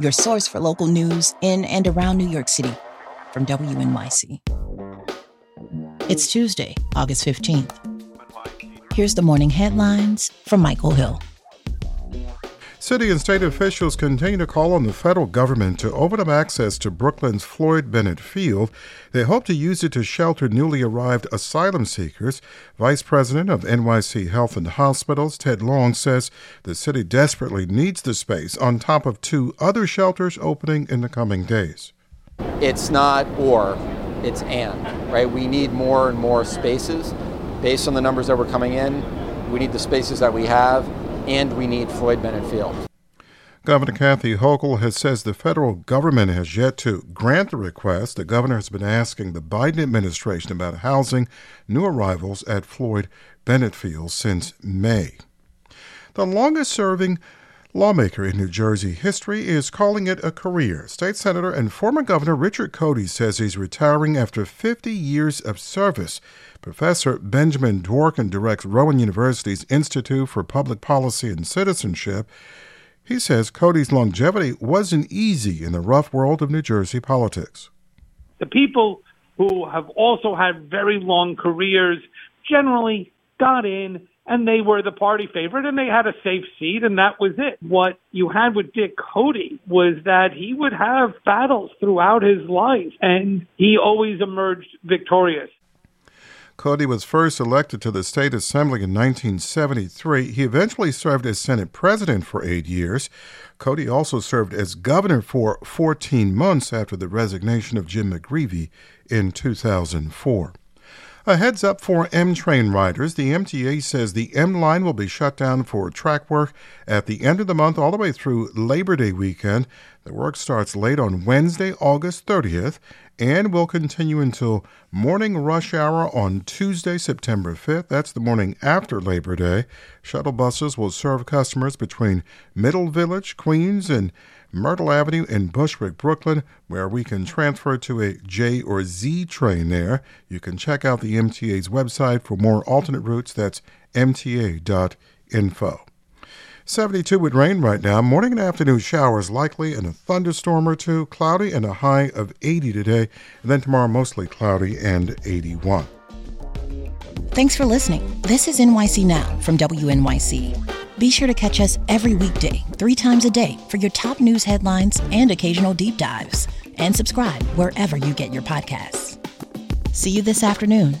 your source for local news in and around New York City from WNYC. It's Tuesday, August 15th. Here's the morning headlines from Michael Hill. City and state officials continue to call on the federal government to open up access to Brooklyn's Floyd Bennett Field. They hope to use it to shelter newly arrived asylum seekers. Vice President of NYC Health and Hospitals, Ted Long, says the city desperately needs the space on top of two other shelters opening in the coming days. It's not or, it's and, right? We need more and more spaces. Based on the numbers that were coming in, we need the spaces that we have, and we need Floyd Bennett Field. Governor Kathy Hochul has says the federal government has yet to grant the request. The governor has been asking the Biden administration about housing new arrivals at Floyd Bennett Field since May. The longest serving lawmaker in New Jersey history is calling it a career. State Senator and former Governor Richard Codey says he's retiring after 50 years of service. Professor Benjamin Dworkin directs Rowan University's Institute for Public Policy and Citizenship. He says Codey's longevity wasn't easy in the rough world of New Jersey politics. The people who have also had very long careers generally got in and they were the party favorite and they had a safe seat and that was it. What you had with Dick Codey was that he would have battles throughout his life and he always emerged victorious. Codey was first elected to the state assembly in 1973. He eventually served as Senate president for eight years. Codey also served as governor for 14 months after the resignation of Jim McGreevey in 2004. A heads up for M train riders. The MTA says the M line will be shut down for track work at the end of the month all the way through Labor Day weekend. The work starts late on Wednesday, August 30th, and will continue until morning rush hour on Tuesday, September 5th. That's the morning after Labor Day. Shuttle buses will serve customers between Middle Village, Queens, and Myrtle Avenue in Bushwick, Brooklyn, where we can transfer to a J or Z train there. You can check out the MTA's website for more alternate routes. That's mta.info. 72 with rain right now. Morning and afternoon showers likely and a thunderstorm or two. Cloudy and a high of 80 today. And then tomorrow mostly cloudy and 81. Thanks for listening. This is NYC Now from WNYC. Be sure to catch us every weekday, three times a day, for your top news headlines and occasional deep dives. And subscribe wherever you get your podcasts. See you this afternoon.